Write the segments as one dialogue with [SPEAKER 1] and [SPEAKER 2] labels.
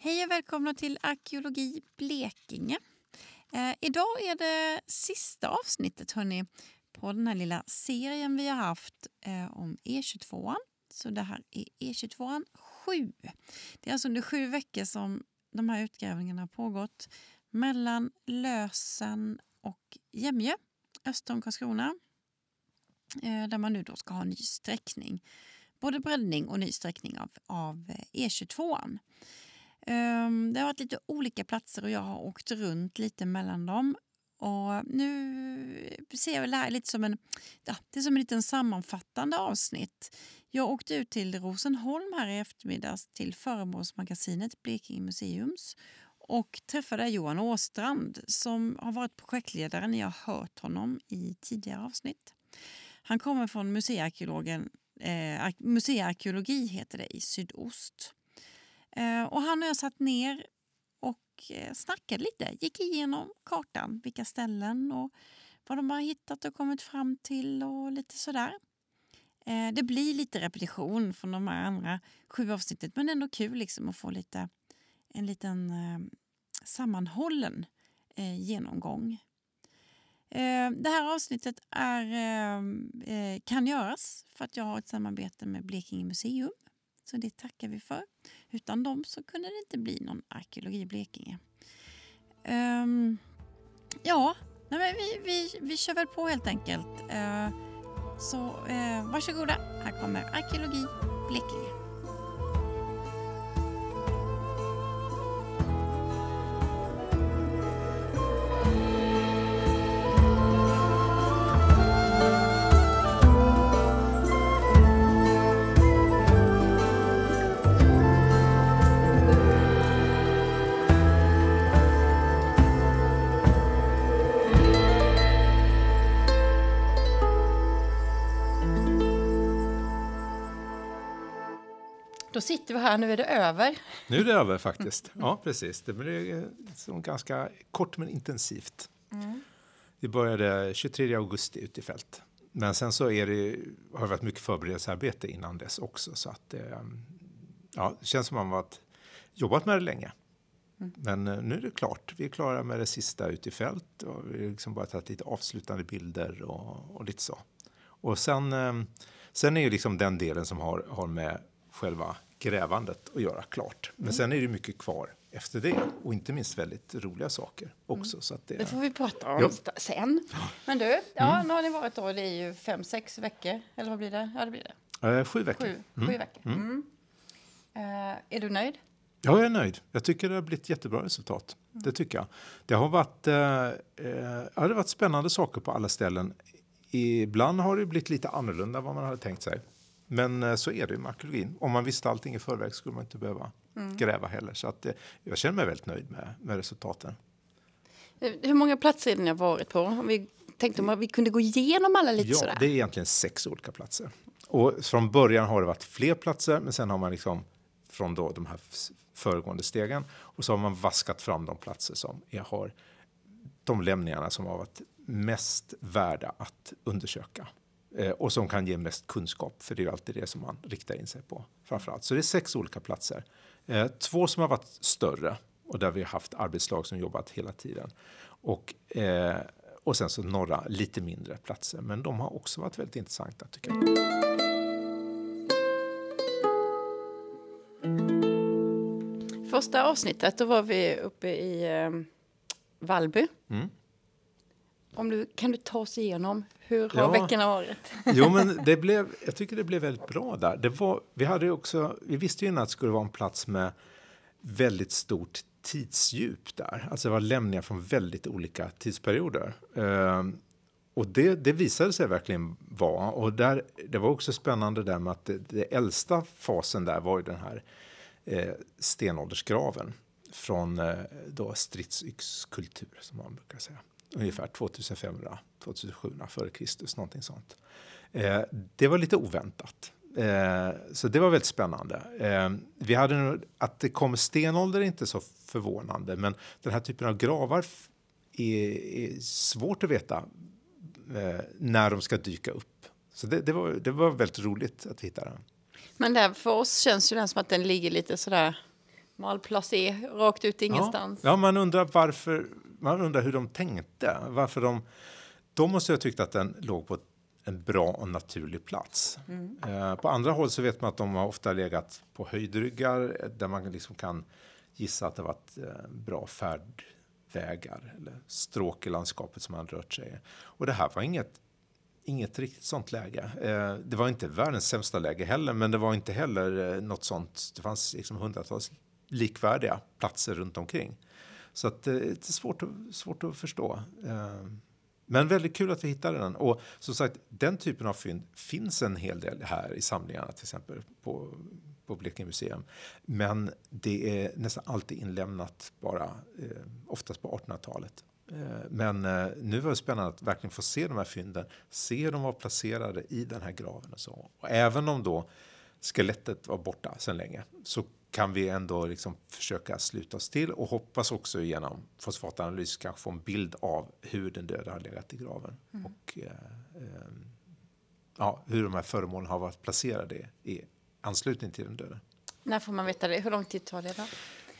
[SPEAKER 1] Hej och välkomna till Arkeologi Blekinge. Eh, idag är det sista avsnittet hörni, på den här lilla serien vi har haft eh, om E22. Så det här är E22 7. Det är alltså under sju veckor som de här utgrävningarna har pågått mellan Lösen och Jämjö, öster om Karlskrona. Eh, där man nu då ska ha ny sträckning. Både breddning och ny sträckning av, av eh, e E22. Um, det har varit lite olika platser och jag har åkt runt lite mellan dem. Och nu ser jag det här lite som en, ja, det är som en liten sammanfattande avsnitt. Jag åkte ut till Rosenholm här i eftermiddags till föremålsmagasinet Blekinge Museums och träffade Johan Åstrand som har varit projektledare. Ni har hört honom i tidigare avsnitt. Han kommer från museiarkeologen, eh, museiarkeologi heter det, i sydost. Eh, och han och jag satt ner och eh, snackade lite. Gick igenom kartan, vilka ställen och vad de har hittat och kommit fram till och lite sådär. Eh, det blir lite repetition från de här andra sju avsnitten men ändå kul liksom att få lite, en liten sammanhållen genomgång. Det här avsnittet är, kan göras för att jag har ett samarbete med Blekinge museum så det tackar vi för. Utan dem så kunde det inte bli någon arkeologi i Blekinge. Um, ja, nej men vi, vi, vi kör väl på helt enkelt. Uh, så uh, varsågoda, här kommer arkeologi Blekinge. Sitter vi här, nu är det över.
[SPEAKER 2] Nu är det över faktiskt. Ja, precis. Det så ganska kort men intensivt. Mm. Vi började 23 augusti ute i fält. Men sen så är det, har det varit mycket förberedelsearbete innan dess också. Så att det, ja, det känns som att man har jobbat med det länge. Mm. Men eh, nu är det klart. Vi är klara med det sista ute i fält och vi har liksom bara tagit lite avslutande bilder och, och lite så. Och sen, eh, sen är ju liksom den delen som har, har med själva grävandet att göra klart. Men mm. sen är det mycket kvar efter det och inte minst väldigt roliga saker också. Mm. Så att det,
[SPEAKER 1] det får vi prata om ja. sen. Men du, ja, mm. nu har ni varit då, det är ju fem, sex veckor, eller vad blir det? Ja, det blir det.
[SPEAKER 2] Eh, sju veckor.
[SPEAKER 1] Sju, sju mm. veckor. Mm. Uh, är du nöjd?
[SPEAKER 2] Ja, jag är nöjd. Jag tycker det har blivit jättebra resultat. Mm. Det tycker jag. Det har varit, eh, eh, det har varit spännande saker på alla ställen. Ibland har det blivit lite annorlunda vad man hade tänkt sig. Men eh, så är det med arkeologin. Om man visste allting i förväg skulle man inte behöva mm. gräva heller. Så att, eh, jag känner mig väldigt nöjd med, med resultaten.
[SPEAKER 1] Eh, hur många platser är det ni har varit på? Om vi tänkte om vi kunde gå igenom alla lite
[SPEAKER 2] ja,
[SPEAKER 1] sådär.
[SPEAKER 2] det är egentligen sex olika platser. Och från början har det varit fler platser, men sen har man liksom från då de här föregående stegen och så har man vaskat fram de platser som jag har de lämningarna som har varit mest värda att undersöka. Eh, och som kan ge mest kunskap, för det är alltid det som man riktar in sig på framförallt. Så det är sex olika platser. Eh, två som har varit större och där vi har haft arbetslag som jobbat hela tiden. Och, eh, och sen så några lite mindre platser, men de har också varit väldigt intressanta tycker jag.
[SPEAKER 1] Första avsnittet, då var vi uppe i Vallby. Mm. Om du, kan du ta oss igenom hur har ja. veckorna varit?
[SPEAKER 2] jo, men det blev, jag tycker det blev väldigt bra där. Det var, vi, hade också, vi visste ju innan att det skulle vara en plats med väldigt stort tidsdjup där. Alltså det var lämningar från väldigt olika tidsperioder. Uh, och det, det visade sig verkligen vara. Och där, det var också spännande där med att det, det äldsta fasen där var ju den här eh, stenåldersgraven från eh, då stridsyxkultur som man brukar säga ungefär 2500, 2700 före Kristus, någonting sånt. Eh, det var lite oväntat. Eh, så det var väldigt spännande. Eh, vi hade att det kom stenålder är inte så förvånande, men den här typen av gravar är, är svårt att veta eh, när de ska dyka upp. Så det, det, var, det var väldigt roligt att hitta den.
[SPEAKER 1] Men där för oss känns ju den som att den ligger lite sådär malplacé rakt ut ingenstans.
[SPEAKER 2] Ja, ja, man undrar varför, man undrar hur de tänkte. Varför de, de måste ha tyckt att den låg på en bra och naturlig plats. Mm. Eh, på andra håll så vet man att de har ofta legat på höjdryggar där man liksom kan gissa att det varit eh, bra färdvägar eller stråk i landskapet som man rört sig Och det här var inget inget riktigt sånt läge. Eh, det var inte världens sämsta läge heller, men det var inte heller eh, något sånt. Det fanns liksom hundratals likvärdiga platser runt omkring. Så att, eh, det är svårt svårt att förstå. Eh, men väldigt kul att vi hittade den. Och som sagt, den typen av fynd finns en hel del här i samlingarna, till exempel på, på Blekinge museum. Men det är nästan alltid inlämnat bara, eh, oftast på 1800-talet. Eh, men eh, nu var det spännande att verkligen få se de här fynden, se hur de var placerade i den här graven och så. Och även om då skelettet var borta sedan länge så kan vi ändå liksom försöka sluta oss till och hoppas också genom fosfatanalys kanske få en bild av hur den döda har legat i graven mm. och eh, eh, ja, hur de här föremålen har varit placerade i anslutning till den döda.
[SPEAKER 1] När får man veta det? Hur lång tid tar det? Då?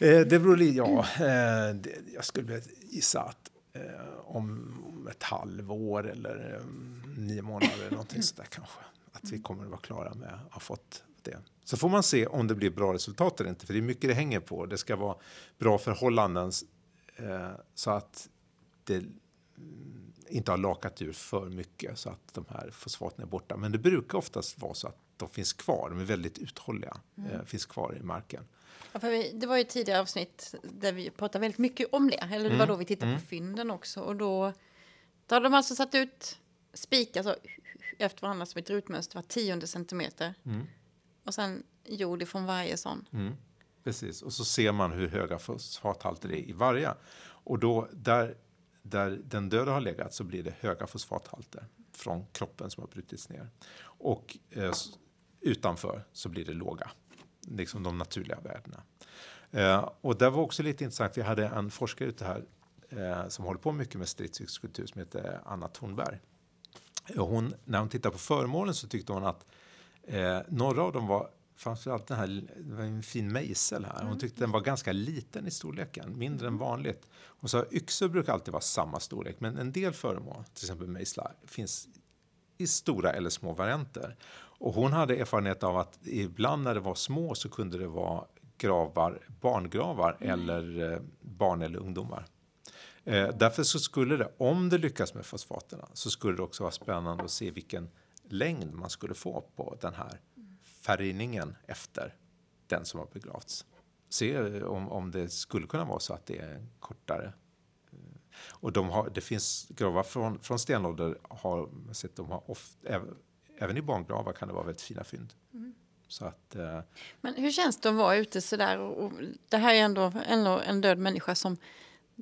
[SPEAKER 2] Eh, det beror lite, ja, eh, det, jag skulle gissa att eh, om ett halvår eller eh, nio månader eller någonting sådär kanske. Att vi kommer att vara klara med att ha fått det. Så får man se om det blir bra resultat eller inte, för det är mycket det hänger på. Det ska vara bra förhållanden eh, så att det mm, inte har lakat ur för mycket så att de här fosfaterna är borta. Men det brukar oftast vara så att de finns kvar. De är väldigt uthålliga, mm. eh, finns kvar i marken.
[SPEAKER 1] Ja, för vi, det var ju tidigare avsnitt där vi pratade väldigt mycket om det. Eller det mm. var då vi tittade mm. på fynden också. Och då, då hade de alltså satt ut spikar så, efter varandra som ett rutmönster var tionde centimeter. Och sen jord ifrån varje sån.
[SPEAKER 2] Mm. Precis, och så ser man hur höga fosfathalter det är i varje. Och då, där, där den döda har legat så blir det höga fosfathalter från kroppen som har brutits ner. Och eh, utanför så blir det låga liksom de naturliga värdena. Eh, och det var också lite intressant. Vi hade en forskare ute här eh, som håller på mycket med stridsyxkultur som heter Anna Thornberg. Och hon, när hon tittar på föremålen så tyckte hon att eh, några av dem var framförallt den här, det var en fin mejsel här. Hon mm. tyckte den var ganska liten i storleken, mindre än vanligt. Hon sa yxor brukar alltid vara samma storlek, men en del föremål, till exempel mejslar, finns i stora eller små varianter. Och hon hade erfarenhet av att ibland när det var små så kunde det vara gravar, barngravar mm. eller eh, barn eller ungdomar. Eh, därför så skulle det, om det lyckas med fosfaterna, så skulle det också vara spännande att se vilken längd man skulle få på den här färgningen efter den som har begravts. Se om, om det skulle kunna vara så att det är kortare. Eh, och de har, det finns gravar från, från stenålder, har sett, de har ofta, även i barngravar kan det vara väldigt fina fynd. Mm. Så att, eh,
[SPEAKER 1] Men hur känns det att vara ute sådär? Och, och det här är ändå, ändå en död människa som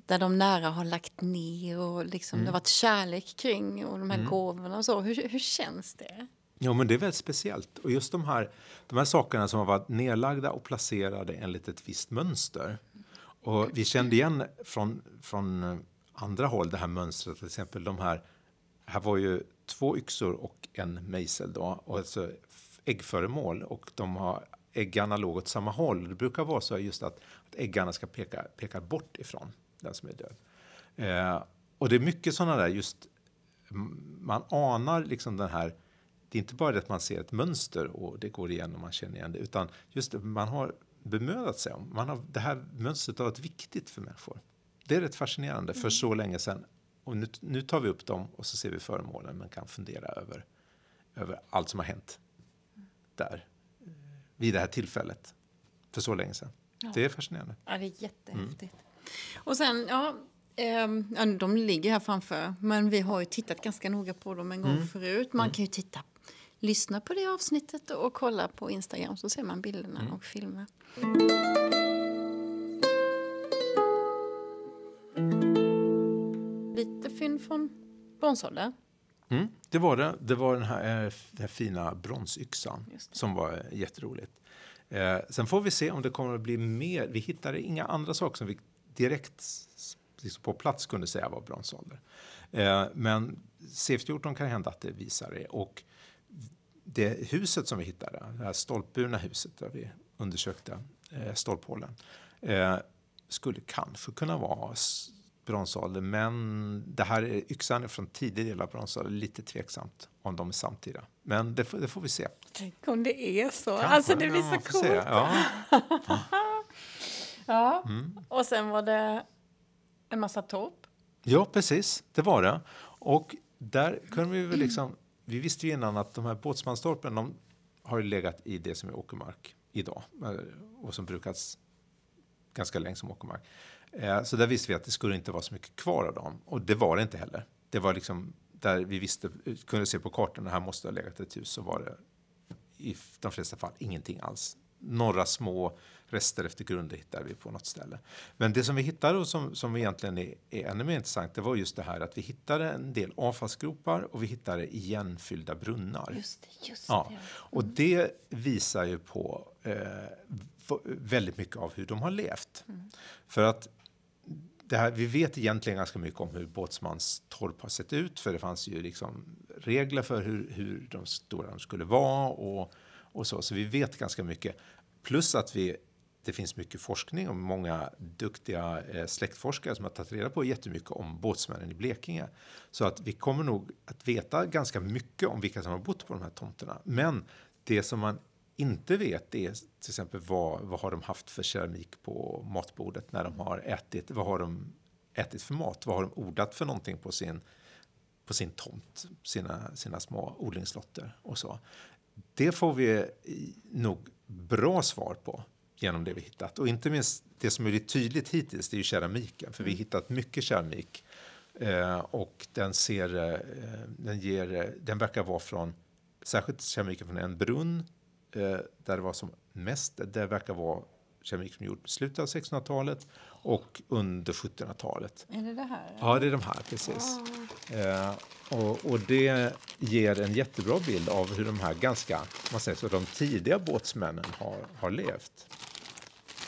[SPEAKER 1] där de nära har lagt ner och liksom mm. det har varit kärlek kring och de här mm. gåvorna och så. Hur, hur känns det?
[SPEAKER 2] Ja, men det är väldigt speciellt. Och just de här, de här sakerna som har varit nedlagda och placerade enligt ett visst mönster. Och vi kände igen från, från andra håll det här mönstret, till exempel de här, här var ju två yxor och en mejsel då, och alltså äggföremål och de har äggarna låg åt samma håll. Det brukar vara så just att, att äggarna ska peka, peka bort ifrån den som är död. Eh, och det är mycket sådana där just man anar liksom den här det är inte bara det att man ser ett mönster och det går igen och man känner igen det, utan just det, man har bemödat sig om. Man har, det här mönstret har varit viktigt för människor. Det är rätt fascinerande för mm. så länge sedan. Och nu, nu tar vi upp dem och så ser vi föremålen men kan fundera över, över allt som har hänt där vid det här tillfället för så länge sedan. Ja. Det är fascinerande.
[SPEAKER 1] Ja, det är jättehäftigt. Mm. Och sen, ja, eh, de ligger här framför, men vi har ju tittat ganska noga på dem en gång mm. förut. Man mm. kan ju titta, lyssna på det avsnittet och kolla på Instagram så ser man bilderna mm. och filmer. Lite fynd från bronsåldern.
[SPEAKER 2] Mm, det var det. Det var den här, eh, den här fina bronsyxan som var jätteroligt. Eh, sen får vi se om det kommer att bli mer. Vi hittade inga andra saker som vi direkt liksom på plats kunde säga var bronsålder. Eh, men C14 kan hända att det visar det. Och det huset som vi hittade, det här stolpburna huset där vi undersökte eh, stolphålen, Eh, skulle kanske kunna vara bronsålder, men det här är yxan är från tidig del av bronsålder, lite tveksamt om de är samtida. Men det, får, det får vi se.
[SPEAKER 1] Tänk om det är så.
[SPEAKER 2] Kanske,
[SPEAKER 1] alltså det blir
[SPEAKER 2] ja,
[SPEAKER 1] så coolt.
[SPEAKER 2] Ja.
[SPEAKER 1] ja. Mm. Och sen var det en massa torp.
[SPEAKER 2] Ja, precis. Det var det. Och där kunde vi väl liksom, vi visste ju innan att de här båtsmanstorpen, de har legat i det som är åkermark idag eh, och som brukats ganska länge som åkermark. Eh, så där visste vi att det skulle inte vara så mycket kvar av dem och det var det inte heller. Det var liksom där vi visste, kunde se på kartan, här måste ha legat ett hus, så var det i de flesta fall ingenting alls. Några små rester efter grunder hittade vi på något ställe. Men det som vi hittade och som, som egentligen är, är ännu mer intressant, det var just det här att vi hittade en del avfallsgropar och vi hittade igenfyllda brunnar.
[SPEAKER 1] Just det, just
[SPEAKER 2] ja.
[SPEAKER 1] det. Mm.
[SPEAKER 2] Och det visar ju på eh, väldigt mycket av hur de har levt. Mm. För att här, vi vet egentligen ganska mycket om hur båtsmanstorp har sett ut, för det fanns ju liksom regler för hur, hur de stora de skulle vara och, och så, så vi vet ganska mycket. Plus att vi, det finns mycket forskning och många duktiga eh, släktforskare som har tagit reda på jättemycket om båtsmännen i Blekinge. Så att vi kommer nog att veta ganska mycket om vilka som har bott på de här tomterna. Men det som man inte vet är till exempel vad, vad har de haft för keramik på matbordet när de har ätit, vad har de ätit för mat, vad har de odlat för någonting på sin, på sin tomt, sina, sina små odlingslotter och så. Det får vi nog bra svar på genom det vi hittat. Och inte minst det som är tydligt hittills, det är ju keramiken, för vi har mm. hittat mycket keramik eh, och den ser, eh, den ger, den verkar vara från, särskilt keramiken från en brunn eh, där det var som mest. Det verkar vara keramik som gjord i slutet av 1600-talet och under 1700-talet.
[SPEAKER 1] Är det det här?
[SPEAKER 2] Ja, det är de här, precis. Oh. Eh, och, och, det ger en jättebra bild av hur de här ganska, man säger så, de tidiga båtsmännen har, har levt.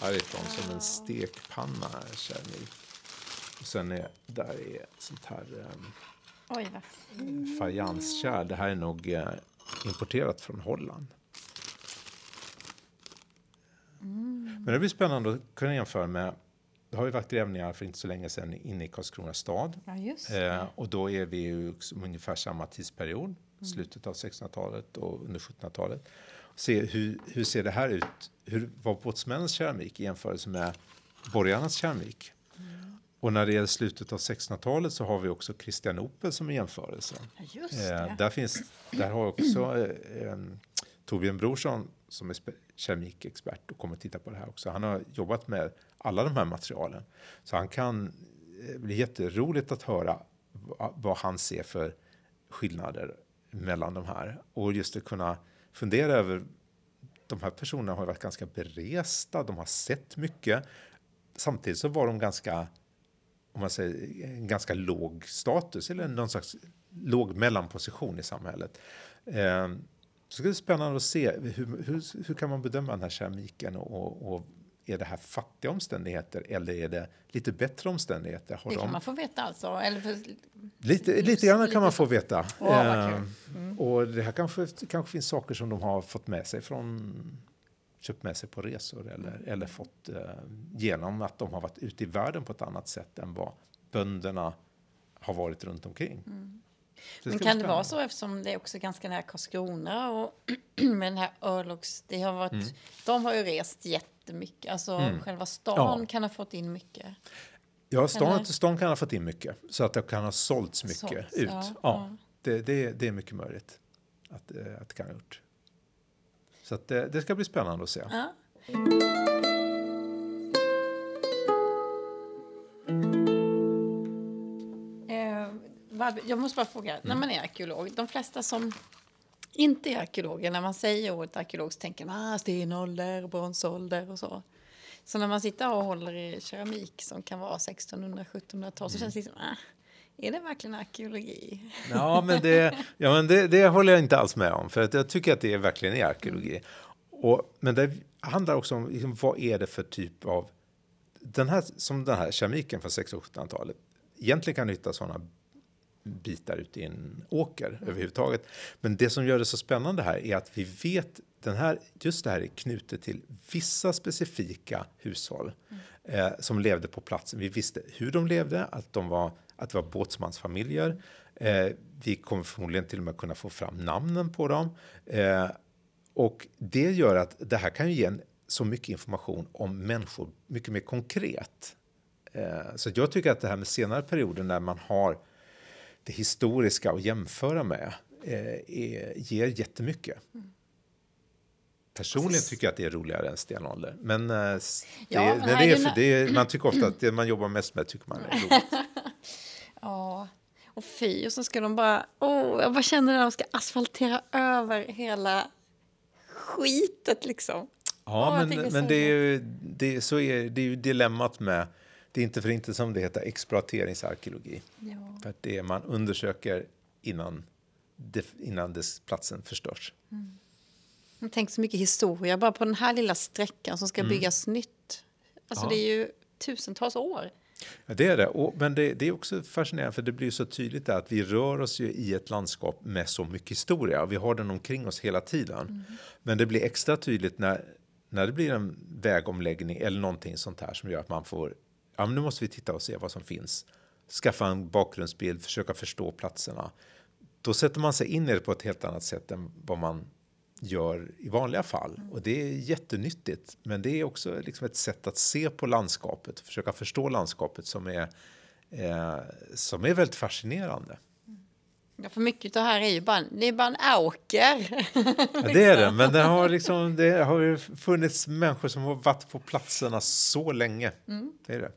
[SPEAKER 2] Härifrån oh. som en stekpanna keramik. Och sen är där är sånt här um, fajanskärl. Det här är nog eh, importerat från Holland. Mm. Men det blir spännande att kunna jämföra med det har ju varit grävningar för inte så länge sedan inne i Karlskrona stad.
[SPEAKER 1] Ja,
[SPEAKER 2] eh, och då är vi ju ungefär samma tidsperiod, mm. slutet av 1600-talet och under 1700-talet. Se hur, hur ser det här ut? Hur var båtsmännens keramik i jämförelse med borgarnas keramik? Mm. Och när det gäller slutet av 1600-talet så har vi också Kristianopel som en jämförelse.
[SPEAKER 1] Ja, eh,
[SPEAKER 2] där, finns, där har också eh, Torbjörn Brorsson som är keramikexpert och kommer att titta på det här också. Han har jobbat med alla de här materialen. Så han kan eh, det blir jätteroligt att höra vad han ser för skillnader mellan de här. Och just att kunna fundera över, de här personerna har varit ganska beresta, de har sett mycket. Samtidigt så var de ganska, om man säger, en ganska låg status eller någon slags låg mellanposition i samhället. Ehm, så det är spännande att se hur, hur, hur kan man bedöma den här keramiken och, och är det här fattiga omständigheter eller är det lite bättre omständigheter?
[SPEAKER 1] Har det kan de... man få veta alltså? Eller för...
[SPEAKER 2] Lite, lite grann lite... kan man få veta. Oh, mm. Och det här kanske, kanske finns saker som de har fått med sig från köpt med sig på resor eller, mm. eller fått eh, genom att de har varit ute i världen på ett annat sätt än vad bönderna har varit runt omkring. Mm.
[SPEAKER 1] Men kan det vara så eftersom det är också ganska nära Karlskrona och med den här örlogs... Det har varit, mm. De har ju rest jättemycket. Alltså mm. själva stan ja. kan ha fått in mycket.
[SPEAKER 2] Ja, stan, stan kan ha fått in mycket. Så att det kan ha sålts mycket sålts, ut. Ja, ja. Det, det, det, är mycket möjligt att, eh, att det kan ha gjort. Så att det, det ska bli spännande att se. Ja.
[SPEAKER 1] Jag måste bara fråga, mm. när man är arkeolog, de flesta som inte är arkeologer, när man säger ordet arkeolog så tänker man ah, stenålder, bronsålder och så. Så när man sitter och håller i keramik som kan vara 1600-1700-tal så mm. känns det liksom, ah, är det verkligen arkeologi?
[SPEAKER 2] Ja, men, det, ja, men det, det håller jag inte alls med om, för att jag tycker att det verkligen är arkeologi. Och, men det handlar också om liksom, vad är det för typ av... Den här, som den här keramiken från 1600 och 1700-talet. Egentligen kan du hitta sådana bitar ute i en åker mm. överhuvudtaget. Men det som gör det så spännande här är att vi vet den här, just det här är knutet till vissa specifika hushåll mm. eh, som levde på platsen. Vi visste hur de levde, att, de var, att det var båtsmansfamiljer. Eh, vi kommer förmodligen till och med kunna få fram namnen på dem. Eh, och det gör att det här kan ju ge en, så mycket information om människor mycket mer konkret. Eh, så jag tycker att det här med senare perioder när man har det historiska att jämföra med eh, är, ger jättemycket. Mm. Personligen tycker jag att det är roligare än stenålder. Men, eh, det, ja, men det är, för, det är, man tycker ofta att det man jobbar mest med tycker man är roligt.
[SPEAKER 1] ja, och fy, och så ska de bara... Oh, jag bara känner att de ska asfaltera över hela skitet liksom.
[SPEAKER 2] Ja, oh, men, men det är, ju, det, så är, det är ju dilemmat med... Det är inte för inte som det heter exploateringsarkeologi. Ja. För att det är, man undersöker innan, innan dess platsen förstörs. Mm.
[SPEAKER 1] Tänk så mycket historia bara på den här lilla sträckan som ska mm. byggas nytt. Alltså ja. det är ju tusentals år.
[SPEAKER 2] Ja, det är det. Och, men det, det, är också fascinerande för det blir så tydligt att vi rör oss ju i ett landskap med så mycket historia. Vi har den omkring oss hela tiden. Mm. Men det blir extra tydligt när, när det blir en vägomläggning eller någonting sånt här som gör att man får, ja nu måste vi titta och se vad som finns. Skaffa en bakgrundsbild, försöka förstå platserna. Då sätter man sig in i det på ett helt annat sätt än vad man gör i vanliga fall. Mm. Och det är jättenyttigt. Men det är också liksom ett sätt att se på landskapet, försöka förstå landskapet som är, eh, som är väldigt fascinerande.
[SPEAKER 1] Ja, för mycket av det här är ju bara, det är bara en åker.
[SPEAKER 2] Ja, det är det, men det har, liksom, det har ju funnits människor som har varit på platserna så länge. Mm. Det är det.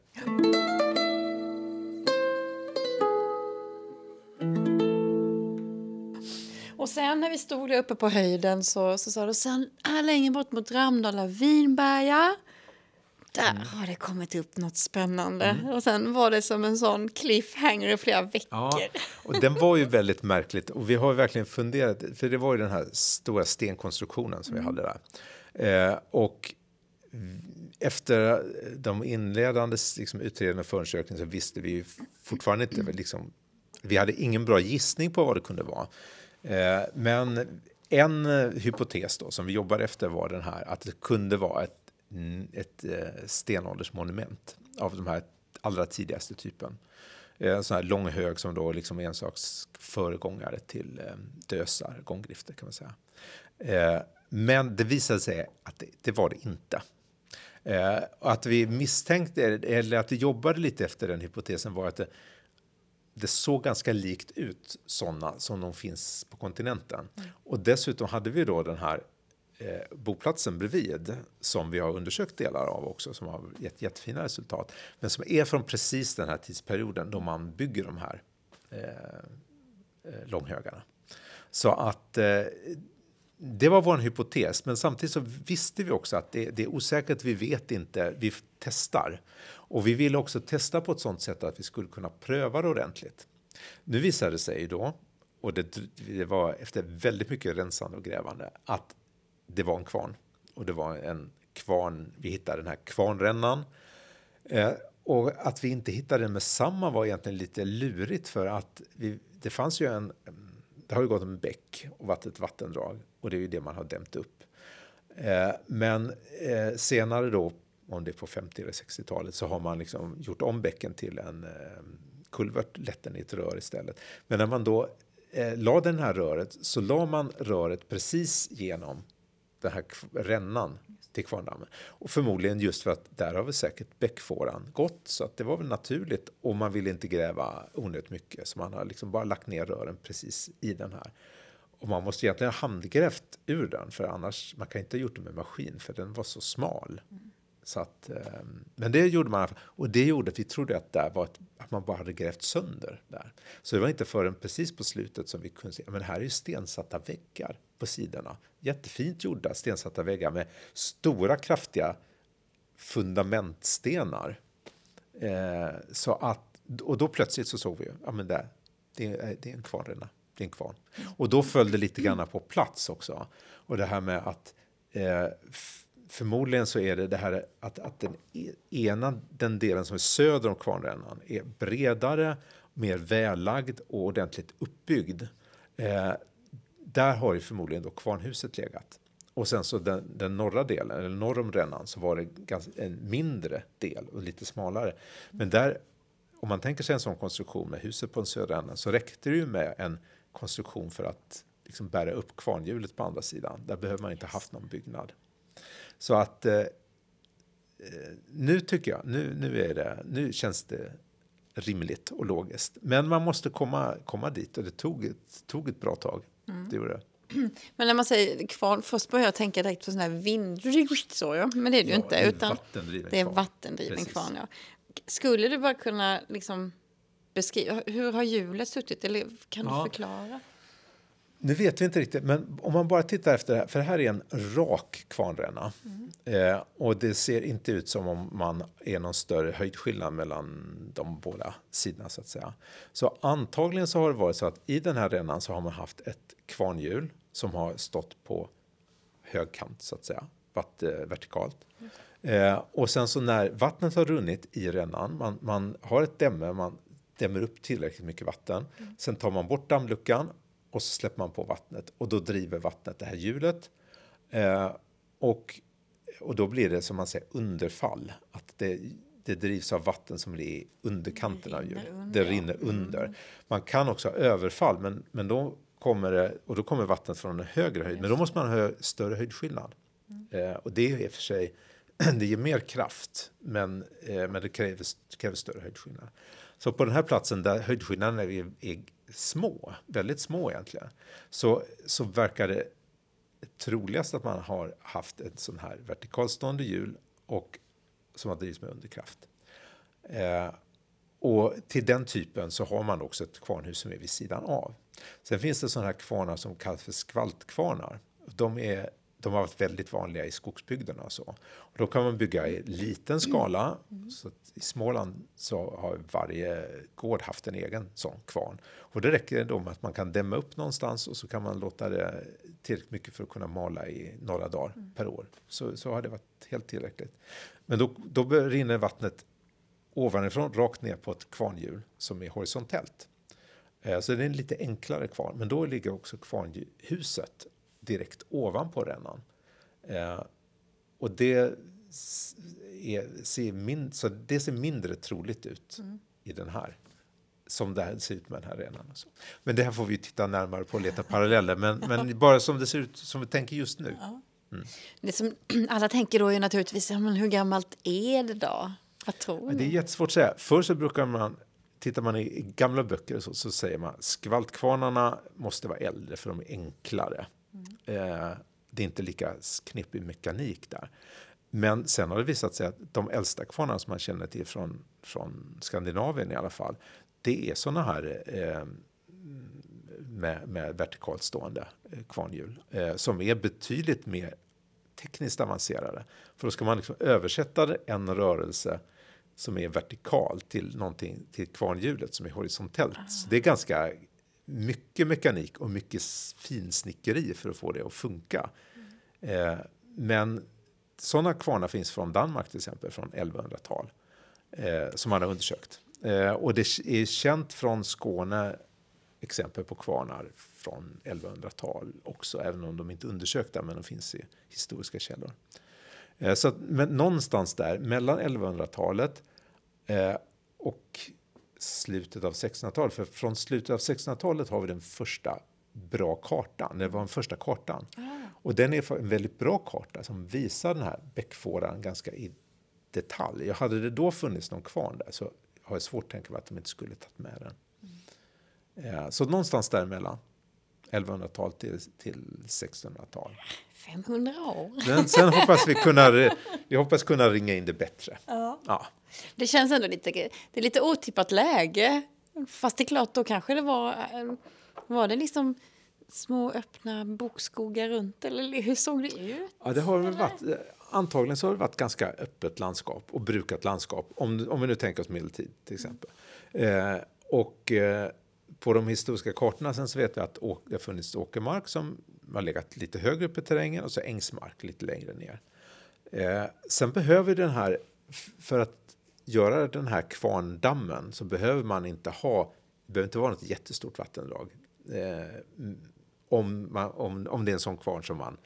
[SPEAKER 1] Och sen när vi stod där uppe på höjden så, så sa du sen här längre bort mot Ramdala Vinberga. Där mm. har det kommit upp något spännande. Mm. Och sen var det som en sån cliffhanger i flera veckor. Ja,
[SPEAKER 2] och den var ju väldigt märkligt. Och vi har verkligen funderat, för det var ju den här stora stenkonstruktionen som mm. vi hade där. Eh, och efter de inledande liksom, utredningarna och förundersökningarna så visste vi fortfarande inte, liksom, vi hade ingen bra gissning på vad det kunde vara. Eh, men en eh, hypotes då, som vi jobbar efter var den här att det kunde vara ett, ett eh, stenåldersmonument av de här allra tidigaste typen. En sån här lång hög som då liksom är en slags föregångare till dösar, gånggrifter kan man säga. Men det visade sig att det, det var det inte. Att vi misstänkte, eller att vi jobbade lite efter den hypotesen var att det, det såg ganska likt ut sådana som de finns på kontinenten. Mm. Och dessutom hade vi då den här eh, boplatsen bredvid som vi har undersökt delar av också som har gett jättefina resultat. Men som är från precis den här tidsperioden då man bygger de här eh, eh långhögarna. Så att eh, det var vår hypotes, men samtidigt så visste vi också att det, det, är osäkert, vi vet inte, vi testar. Och vi ville också testa på ett sådant sätt att vi skulle kunna pröva det ordentligt. Nu visade det sig då, och det, det var efter väldigt mycket rensande och grävande, att det var en kvarn. Och det var en kvarn, vi hittade den här kvarnrännan. Eh, och att vi inte hittade den med samma var egentligen lite lurigt för att vi, det fanns ju en det har ju gått en bäck och varit ett vattendrag och det är ju det man har dämt upp. Eh, men eh, senare då, om det är på 50 eller 60-talet, så har man liksom gjort om bäcken till en eh, kulvert, lätten i ett rör istället. Men när man då eh, la den här röret så la man röret precis genom den här rännan till Kvarndammen. Och förmodligen just för att där har väl säkert bäckfåran gått så att det var väl naturligt och man vill inte gräva onödigt mycket så man har liksom bara lagt ner rören precis i den här. Och man måste egentligen ha handgrävt ur den för annars man kan inte ha gjort det med maskin för den var så smal. Mm. Så att, ehm, men det gjorde man och det gjorde att vi trodde att, där var ett, att man bara hade grävt sönder där. Så det var inte förrän precis på slutet som vi kunde se men här är ju stensatta väggar på sidorna. Jättefint gjorda stensatta väggar med stora kraftiga fundamentstenar. Eh, så att, och då plötsligt så såg vi ju, ja men där, det det är en kvarnränna, det. Och då föll det lite grann på plats också. Och det här med att eh, förmodligen så är det det här att, att den e-, ena, den delen som är söder om kvarnrännan är bredare mer vällagd och ordentligt uppbyggd. Eh, där har ju förmodligen då kvarnhuset legat. Och sen så den, den norra delen, eller norr om rännan, så var det ganska, en mindre del och lite smalare. Men där, om man tänker sig en sån konstruktion med huset på den södra änden så räckte det ju med en konstruktion för att liksom bära upp kvarnhjulet på andra sidan. Där behöver man inte haft någon byggnad. Så att eh, nu tycker jag, nu, nu, är det, nu känns det rimligt och logiskt. Men man måste komma, komma dit och det tog ett, tog ett bra tag. Mm. Det gjorde det.
[SPEAKER 1] Men när man säger kvarn, först börjar jag tänka direkt på sån här vind... Så, ja. Men det är det ja, ju inte. Utan det är vattendriven kvarn. Ja. Skulle du bara kunna liksom beskriva, hur har hjulet suttit? Eller kan ja. du förklara?
[SPEAKER 2] Nu vet vi inte riktigt, men om man bara tittar efter det här, för det här är en rak kvarnränna. Mm. Eh, och det ser inte ut som om man är någon större höjdskillnad mellan de båda sidorna så att säga. Så antagligen så har det varit så att i den här rännan så har man haft ett kvarnhjul som har stått på högkant så att säga, vatt, eh, vertikalt. Eh, och sen så när vattnet har runnit i rännan, man, man har ett dämme, man dämmer upp tillräckligt mycket vatten. Mm. Sen tar man bort dammluckan och så släpper man på vattnet och då driver vattnet det här hjulet. Eh, och, och då blir det som man säger underfall. Att det, det drivs av vatten som är i underkanten av hjulet. Det rinner under. Mm. Man kan också ha överfall, men, men då kommer det, och då kommer vattnet från en högre höjd. Men då måste man ha större höjdskillnad. Mm. Eh, och det är i och för sig, det ger mer kraft, men, eh, men det kräver, kräver större höjdskillnad. Så på den här platsen där höjdskillnaderna är, är små, väldigt små egentligen, så, så verkar det troligast att man har haft ett sån här vertikalstående hjul och som har drivits med underkraft. Eh, och till den typen så har man också ett kvarnhus som är vid sidan av. Sen finns det sådana här kvarnar som kallas för skvaltkvarnar. De är de har varit väldigt vanliga i skogsbygderna. Och så. Och då kan man bygga i liten skala. Mm. Så I Småland så har varje gård haft en egen sån kvarn. Och det räcker då med att man kan dämma upp någonstans och så kan man låta det tillräckligt mycket för att kunna mala i några dagar mm. per år. Så, så har det varit helt tillräckligt. Men då, då rinner vattnet ovanifrån rakt ner på ett kvarnhjul som är horisontellt. Eh, så det är en lite enklare kvarn, men då ligger också kvarnhuset direkt ovanpå rännan. Eh, och det, är, ser min, så det ser mindre troligt ut mm. i den här som det här ser ut med den här rännan. Alltså. Men det här får vi titta närmare på och leta paralleller. Men, men bara som det ser ut, som vi tänker just nu.
[SPEAKER 1] Mm. Det som alla tänker då är naturligtvis, men hur gammalt är det då? Vad tror
[SPEAKER 2] ni? Det är jättesvårt att säga. Förr så brukar man, tittar man i gamla böcker så, så säger man skvaltkvarnarna måste vara äldre för de är enklare. Eh, det är inte lika knepig mekanik där. Men sen har det visat sig att de äldsta kvarnarna som man känner till från, från Skandinavien i alla fall, det är sådana här eh, med, med vertikalt stående eh, kvarnhjul eh, som är betydligt mer tekniskt avancerade. För då ska man liksom översätta en rörelse som är vertikal till någonting till kvarnhjulet som är horisontellt. Ah. Så det är ganska mycket mekanik och mycket finsnickeri för att få det att funka. Mm. Eh, men sådana kvarnar finns från Danmark till exempel, från 1100-tal, eh, som man har undersökt. Eh, och det är känt från Skåne exempel på kvarnar från 1100-tal också, även om de inte är undersökta, men de finns i historiska källor. Eh, så att, men någonstans där, mellan 1100-talet eh, och slutet av 1600-talet. För från slutet av 1600-talet har vi den första bra kartan. Det var den första kartan. Ah. Och den är en väldigt bra karta som visar den här bäckfåran ganska i detalj. Jag hade det då funnits någon kvarn där så har jag svårt att tänka mig att de inte skulle tagit med den. Mm. Ja, så någonstans däremellan. 1100-tal till, till 1600-tal.
[SPEAKER 1] 500 år.
[SPEAKER 2] Men sen hoppas vi kunna, vi hoppas kunna ringa in det bättre. Ja.
[SPEAKER 1] Ja. Det känns ändå lite, det är lite otippat läge. Fast det är klart, då kanske det var, var det liksom små öppna bokskogar runt eller hur såg det ut?
[SPEAKER 2] Ja, det har väl varit, antagligen så har det varit ganska öppet landskap och brukat landskap. Om, om vi nu tänker oss medeltid till exempel. Eh, och eh, på de historiska kartorna sen så vet vi att det har funnits åkermark som har legat lite högre upp i terrängen och så ängsmark lite längre ner. Eh, sen behöver den här, för att göra den här kvarndammen så behöver man inte ha Det behöver inte vara något jättestort vattendrag. Eh, om, man, om, om det är en sån kvarn som man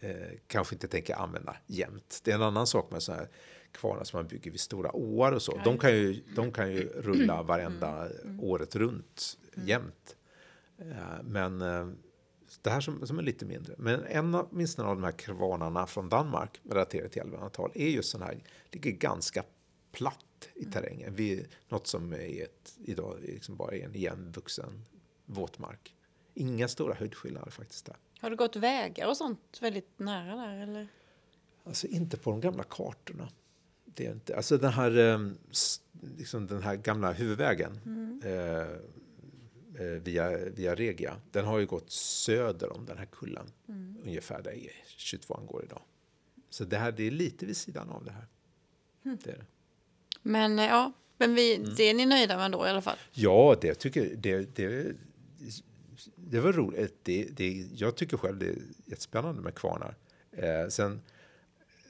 [SPEAKER 2] eh, kanske inte tänker använda jämt. Det är en annan sak med sådana här kvarnar som man bygger vid stora åar och så. De, kan ju, de kan ju rulla mm. varenda mm. mm. året runt mm. jämt. Eh, men eh, det här som, som är lite mindre. Men en av, minst av de här kvarnarna från Danmark relaterat till 1100-tal är just sån här, ligger ganska platt i mm. terrängen. Vid något som är ett, idag liksom bara är en igenvuxen våtmark. Inga stora höjdskillnader faktiskt där.
[SPEAKER 1] Har det gått vägar och sånt väldigt nära där eller?
[SPEAKER 2] Alltså inte på de gamla kartorna. Det är inte. Alltså den här, ehm, liksom den här gamla huvudvägen mm. eh, eh, via, via Regia, den har ju gått söder om den här kullen. Mm. Ungefär där 22 går idag. Så det här det är lite vid sidan av det här. Mm. Det är det.
[SPEAKER 1] Men eh, ja, men vi, mm. det är ni nöjda med då i alla fall?
[SPEAKER 2] Ja, det tycker det, det, det var roligt. Det, det, jag tycker själv det är jättespännande med kvarnar. Eh, sen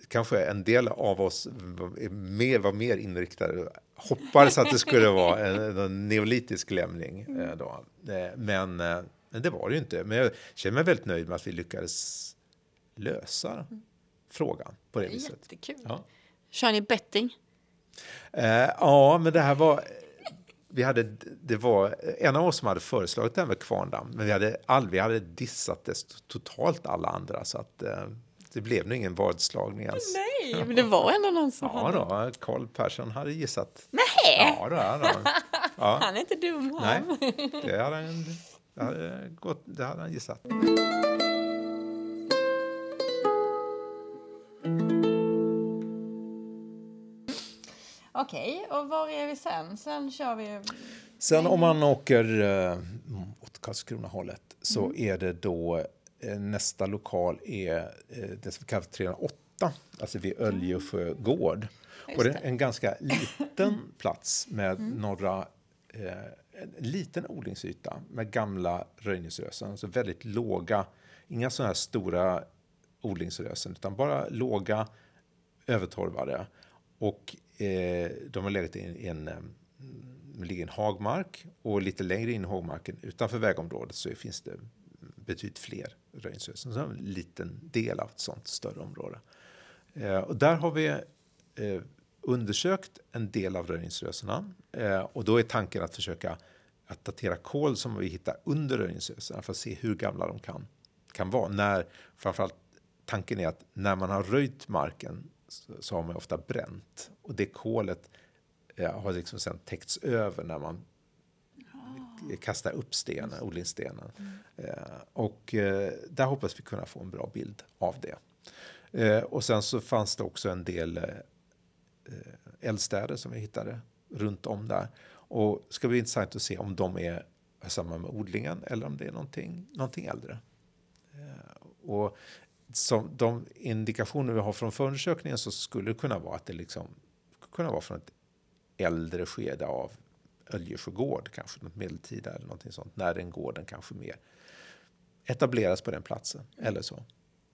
[SPEAKER 2] kanske en del av oss var mer, var mer inriktade hoppades att det skulle vara en, en neolitisk lämning. Eh, mm. då. Eh, men, eh, men det var det ju inte. Men jag känner mig väldigt nöjd med att vi lyckades lösa mm. frågan på det, det viset.
[SPEAKER 1] Jättekul. Ja. Kör ni betting?
[SPEAKER 2] Eh, ja, men det här var vi hade, det var en av oss som hade föreslagit det här med kvarndamm, men vi hade, all, vi hade dissat det totalt alla andra så att eh, det blev nog ingen vadslagning alls.
[SPEAKER 1] Nej, men det var ändå någon som
[SPEAKER 2] Ja då, Carl Persson hade gissat.
[SPEAKER 1] Nej!
[SPEAKER 2] Ja, då, hade han.
[SPEAKER 1] Ja. han är inte dum
[SPEAKER 2] han. Nej, det hade han, det hade gått, det hade han gissat.
[SPEAKER 1] Okej, och var är vi sen? Sen kör vi...
[SPEAKER 2] Sen om man åker äh, åt Karlskrona-hållet så mm. är det då nästa lokal är äh, det som kallas 308, alltså vid Öljesjö gård. och det är en ganska liten plats med mm. några en liten odlingsyta med gamla röjningsrösen, alltså väldigt låga, inga sådana här stora odlingsrösen utan bara låga övertorvade. Och Eh, de har legat i en, en, ligger i en hagmark och lite längre in i hagmarken utanför vägområdet så finns det betydligt fler röjningsrösen. Så en liten del av ett sånt större område. Eh, och där har vi eh, undersökt en del av röjningsrösena eh, och då är tanken att försöka att datera kol som vi hittar under röjningsrösena för att se hur gamla de kan, kan vara. När, framförallt tanken är att när man har röjt marken så, så har man ofta bränt och det kolet eh, har liksom sen täckts över när man kasta upp stenen, odlingsstenen. Mm. Eh, och eh, där hoppas vi kunna få en bra bild av det. Eh, och sen så fanns det också en del eh, eh eldstäder som vi hittade runt om där. Och det ska bli intressant att se om de är samma med odlingen eller om det är någonting, någonting äldre. Eh, och som de indikationer vi har från förundersökningen så skulle det kunna vara att det liksom kunna vara från ett äldre skede av Öljesjö gård, kanske något medeltida eller någonting sånt, när den gården kanske mer etableras på den platsen eller så.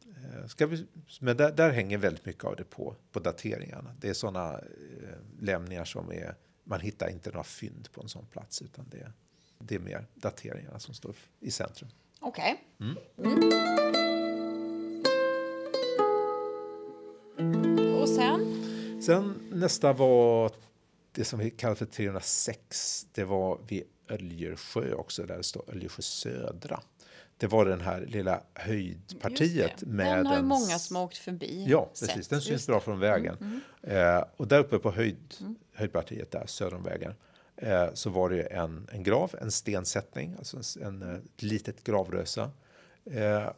[SPEAKER 2] Eh, ska vi, men där, där, hänger väldigt mycket av det på, på dateringarna. Det är sådana eh, lämningar som är, man hittar inte några fynd på en sån plats utan det, det är mer dateringarna som står i centrum.
[SPEAKER 1] Okej. Okay. Mm. Mm.
[SPEAKER 2] Sen nästa var det som vi kallar för 306. Det var vid Öljersjö också, där det står Öljersjö södra. Det var den här lilla höjdpartiet. Med
[SPEAKER 1] den har ju många som har åkt förbi.
[SPEAKER 2] Ja, precis. Den syns bra från vägen. Mm, mm. Eh, och där uppe på höjd, mm. höjdpartiet där, söder om vägen, eh, så var det en, en grav, en stensättning, alltså en, en ett litet gravrösa. Eh,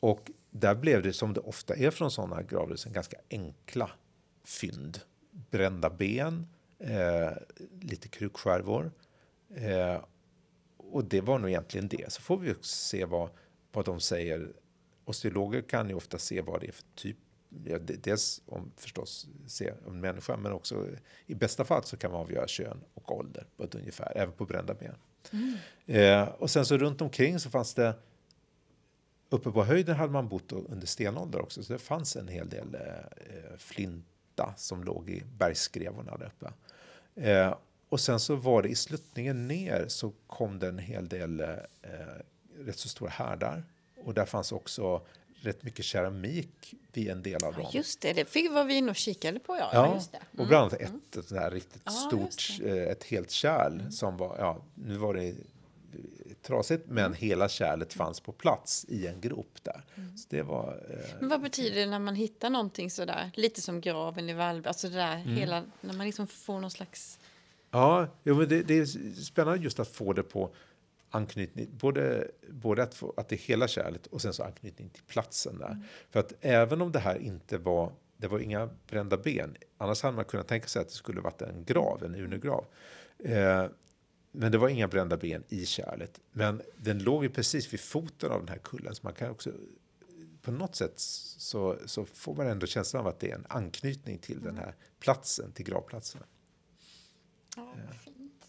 [SPEAKER 2] och där blev det, som det ofta är från sådana gravrösen, ganska enkla fynd. Brända ben, eh, lite krukskärvor. Eh, och det var nog egentligen det. Så får vi se vad, vad de säger. Osteologer kan ju ofta se vad det är för typ Ja, dels om förstås se en människa, men också i bästa fall så kan man avgöra kön och ålder på ett ungefär, även på brända ben. Mm. Eh, och sen så runt omkring så fanns det Uppe på höjden hade man bott under stenålder också, så det fanns en hel del eh, flint grotta som låg i bergsskrevorna där uppe. Eh, och sen så var det i sluttningen ner så kom det en hel del eh, rätt så stora härdar. Och där fanns också rätt mycket keramik vid en del av dem.
[SPEAKER 1] Just det, det fick, var vi inne och kikade på. Ja,
[SPEAKER 2] Ja,
[SPEAKER 1] just det. Mm.
[SPEAKER 2] och bland annat ett, ett sånt här riktigt
[SPEAKER 1] Ja,
[SPEAKER 2] stort, eh, ett helt kärl som var, ja, nu var det trasigt, men
[SPEAKER 1] Mm.
[SPEAKER 2] hela kärlet fanns på plats i en grop där.
[SPEAKER 1] Mm.
[SPEAKER 2] Så det var, eh,
[SPEAKER 1] Men vad betyder det när man hittar någonting sådär, lite som graven i Vallby, alltså det där
[SPEAKER 2] Mm.
[SPEAKER 1] hela, när man liksom får någon slags...
[SPEAKER 2] ja, jo, men det, det är spännande just att få det på anknytning, både, både att, få, att det är hela kärlet och sen så anknytning till platsen där. För att även om det här inte var, det var inga brända ben, annars hade man kunnat tänka sig att det skulle varit en grav, en urnegrav. Eh, men det var inga brända ben i kärlet. Men den låg ju precis vid foten av den här kullen, så man kan också på något sätt så, så får man ändå känslan av att det är en anknytning till den här platsen, till gravplatsen.
[SPEAKER 1] Ja, fint.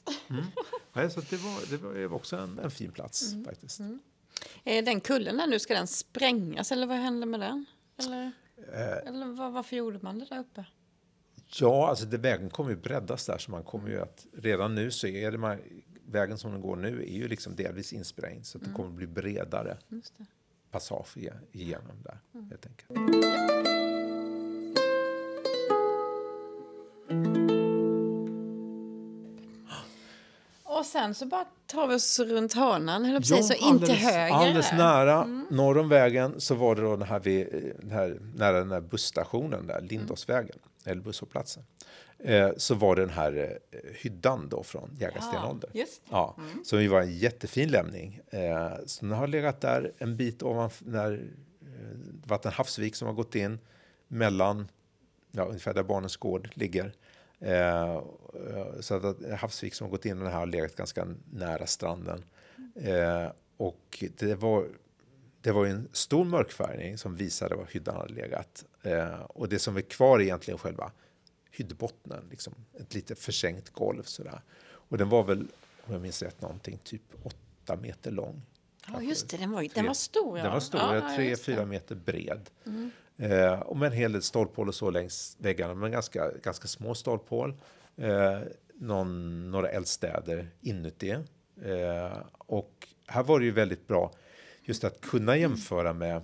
[SPEAKER 2] Ja, så det, var, det var också en, en fin plats faktiskt.
[SPEAKER 1] Eh, Den kullen där nu, ska den sprängas eller vad hände med den? Eller,
[SPEAKER 2] Eh.
[SPEAKER 1] eller var, varför gjorde man det där uppe?
[SPEAKER 2] Ja, alltså det, vägen kommer ju breddas där så man kommer ju att redan nu så är det man, vägen som den går nu är ju liksom delvis insprängd så att det kommer bli bredare passage igen- igenom där helt enkelt.
[SPEAKER 1] Och sen så bara tar vi oss runt hörnan, på att säga, så
[SPEAKER 2] alldeles,
[SPEAKER 1] höger.
[SPEAKER 2] alldeles
[SPEAKER 1] där.
[SPEAKER 2] nära, norr om vägen, så var det då den här, vid, den här nära den här busstationen där, Lindåsvägen, eller busshållplatsen. Eh, så var det den här eh, hyddan då från Jägarstenålder.
[SPEAKER 1] Ja, just.
[SPEAKER 2] Ja, som ju var en jättefin lämning. Eh, så den har legat där en bit ovanför, när eh, det havsvik som har gått in mellan, ja, ungefär där Barnens gård ligger. Eh, så att havsvik som har gått in, den här har legat ganska nära stranden. Och det var, det var ju en stor mörkfärgning som visade var hyddan hade legat. Eh, och det som är kvar är egentligen själva hyddbottnen, liksom ett lite försänkt golv sådär. Och den var väl, om jag minns rätt, någonting typ åtta meter lång.
[SPEAKER 1] Ja, just det, den var, ju- den var stor. Ja.
[SPEAKER 2] Den var stor,
[SPEAKER 1] ja,
[SPEAKER 2] tre, fyra meter bred. Eh, och med en hel del stolphål och så längs väggarna, men ganska, ganska små stolphål. Eh, någon, några eldstäder inuti. Eh, och här var det ju väldigt bra just att kunna jämföra med,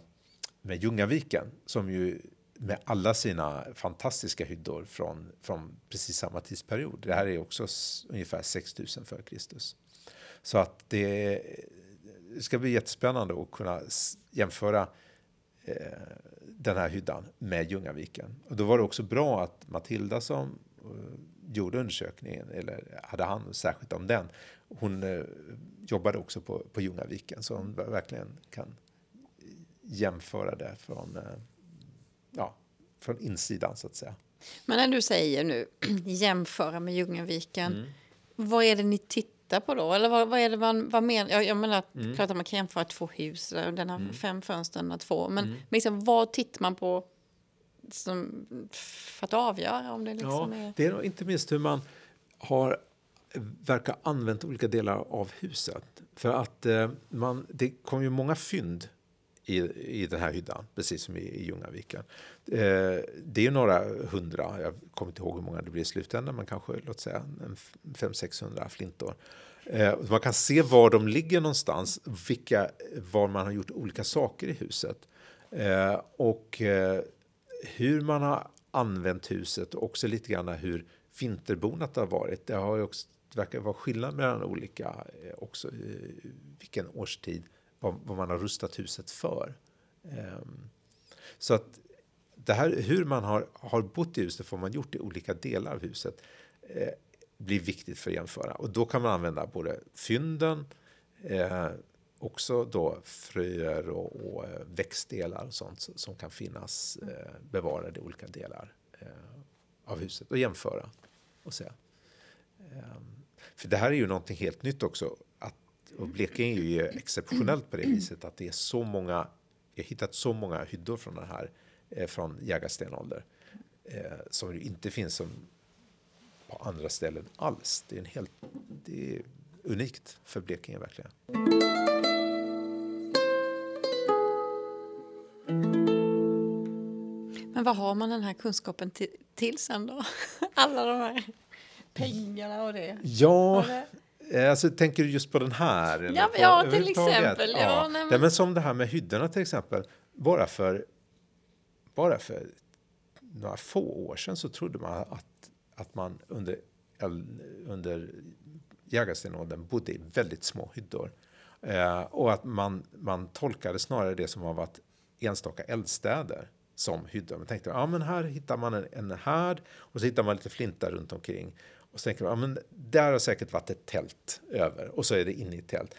[SPEAKER 2] med Ljungaviken som ju med alla sina fantastiska hyddor från, från precis samma tidsperiod. Det här är också ungefär 6000 före Kristus. Så att det, det ska bli jättespännande att kunna jämföra eh, den här hyddan med Ljungaviken. Och då var det också bra att Matilda som eh, gjorde undersökningen, eller hade hand särskilt om den, hon eh, jobbade också på, på Ljungaviken så hon verkligen kan jämföra det från, eh, ja, från insidan så att säga.
[SPEAKER 1] Men när du säger nu jämföra med Ljungaviken,
[SPEAKER 2] Mm.
[SPEAKER 1] vad är det ni tittar på då? Eller vad, vad är det man vad menar? Jag, jag menar,
[SPEAKER 2] Mm.
[SPEAKER 1] klart att man kan jämföra två hus, där den har fem fönster, den har två. Men, men liksom, vad tittar man på som, för att avgöra om det liksom
[SPEAKER 2] Ja,
[SPEAKER 1] är...
[SPEAKER 2] det är inte minst hur man har verkar använt olika delar av huset. För att eh, man, det kom ju många fynd i, i den här hyddan, precis som i, i Ljungaviken. Eh, det är ju några hundra, jag kommer inte ihåg hur många det blir i slutändan, men kanske låt säga 500-600 flintor. Eh, man kan se var de ligger någonstans, vilka, var man har gjort olika saker i huset. Eh, och eh, hur man har använt huset och också lite grann hur vinterbonat har varit. Det har ju också, det verkar vara skillnad mellan olika, eh, också eh, vilken årstid, vad, vad man har rustat huset för. Ehm, så att det här, hur man har, har bott i huset, får man gjort i olika delar av huset, eh, blir viktigt för att jämföra. Och då kan man använda både fynden, eh, också då fröer och, och eh, växtdelar och sånt som- kan finnas eh, bevarade i olika delar eh, av huset och jämföra och se. Ehm, för det här är ju någonting helt nytt också. Och Blekinge är ju exceptionellt på det viset att det är så många, jag har hittat så många hyddor från den här, eh, från jägarstenålder, eh, som inte finns som på andra ställen alls. Det är, en helt, det är unikt för Blekinge verkligen.
[SPEAKER 1] Men vad har man den här kunskapen till, till sen då? Alla de här pengarna och det.
[SPEAKER 2] Ja, eh, alltså tänker du just på den här? eller
[SPEAKER 1] Ja,
[SPEAKER 2] på
[SPEAKER 1] ja, till exempel. Ja, nej, men-
[SPEAKER 2] Nej, men som det här med hyddorna till exempel. Bara för, bara för några få år sedan så trodde man att, att man under, under jägarstenåldern bodde i väldigt små hyddor. Eh, och att man, man tolkade snarare det som har varit enstaka eldstäder som hyddor. Man tänkte, ja men här hittar man en, en härd och så hittar man lite flintar runt omkring. Och så tänker man, ja men där har säkert varit ett tält över och så är det inne i ett tält.